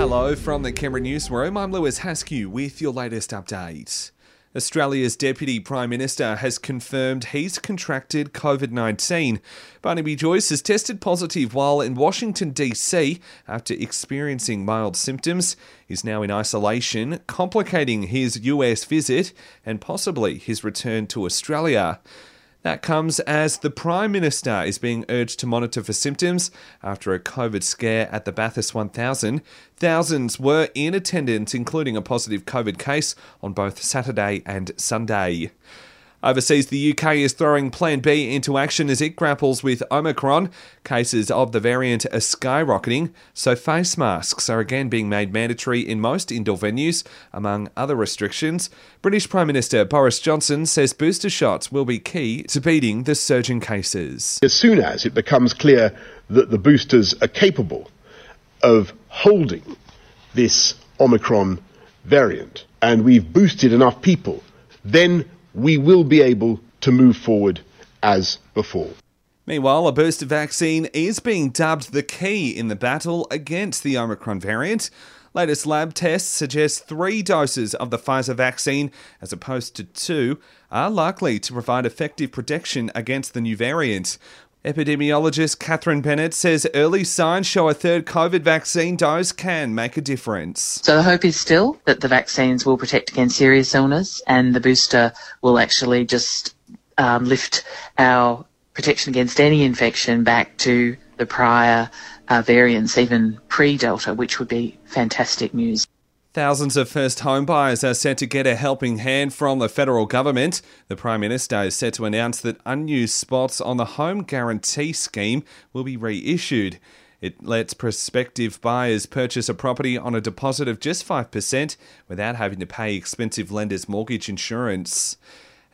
Hello from the Canberra Newsroom. I'm Lewis Haskew with your latest update. Australia's Deputy Prime Minister has confirmed he's contracted COVID 19. Barnaby Joyce has tested positive while in Washington, D.C. after experiencing mild symptoms. He's now in isolation, complicating his US visit and possibly his return to Australia. That comes as the Prime Minister is being urged to monitor for symptoms after a COVID scare at the Bathurst 1000. Thousands were in attendance, including a positive COVID case on both Saturday and Sunday. Overseas, the UK is throwing Plan B into action as it grapples with Omicron. Cases of the variant are skyrocketing, so face masks are again being made mandatory in most indoor venues, among other restrictions. British Prime Minister Boris Johnson says booster shots will be key to beating the surging cases. As soon as it becomes clear that the boosters are capable of holding this Omicron variant, and we've boosted enough people, then we will be able to move forward as before. Meanwhile, a booster vaccine is being dubbed the key in the battle against the Omicron variant. Latest lab tests suggest three doses of the Pfizer vaccine, as opposed to two, are likely to provide effective protection against the new variant. Epidemiologist Catherine Bennett says early signs show a third COVID vaccine dose can make a difference. So the hope is still that the vaccines will protect against serious illness and the booster will actually just um, lift our protection against any infection back to the prior uh, variants, even pre Delta, which would be fantastic news. Thousands of first home buyers are set to get a helping hand from the federal government. The Prime Minister is set to announce that unused spots on the Home Guarantee Scheme will be reissued. It lets prospective buyers purchase a property on a deposit of just 5% without having to pay expensive lenders' mortgage insurance.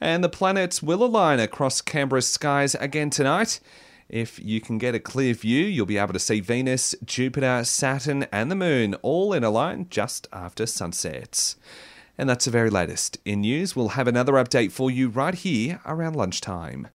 And the planets will align across Canberra's skies again tonight. If you can get a clear view, you'll be able to see Venus, Jupiter, Saturn, and the Moon all in a line just after sunset. And that's the very latest in news. We'll have another update for you right here around lunchtime.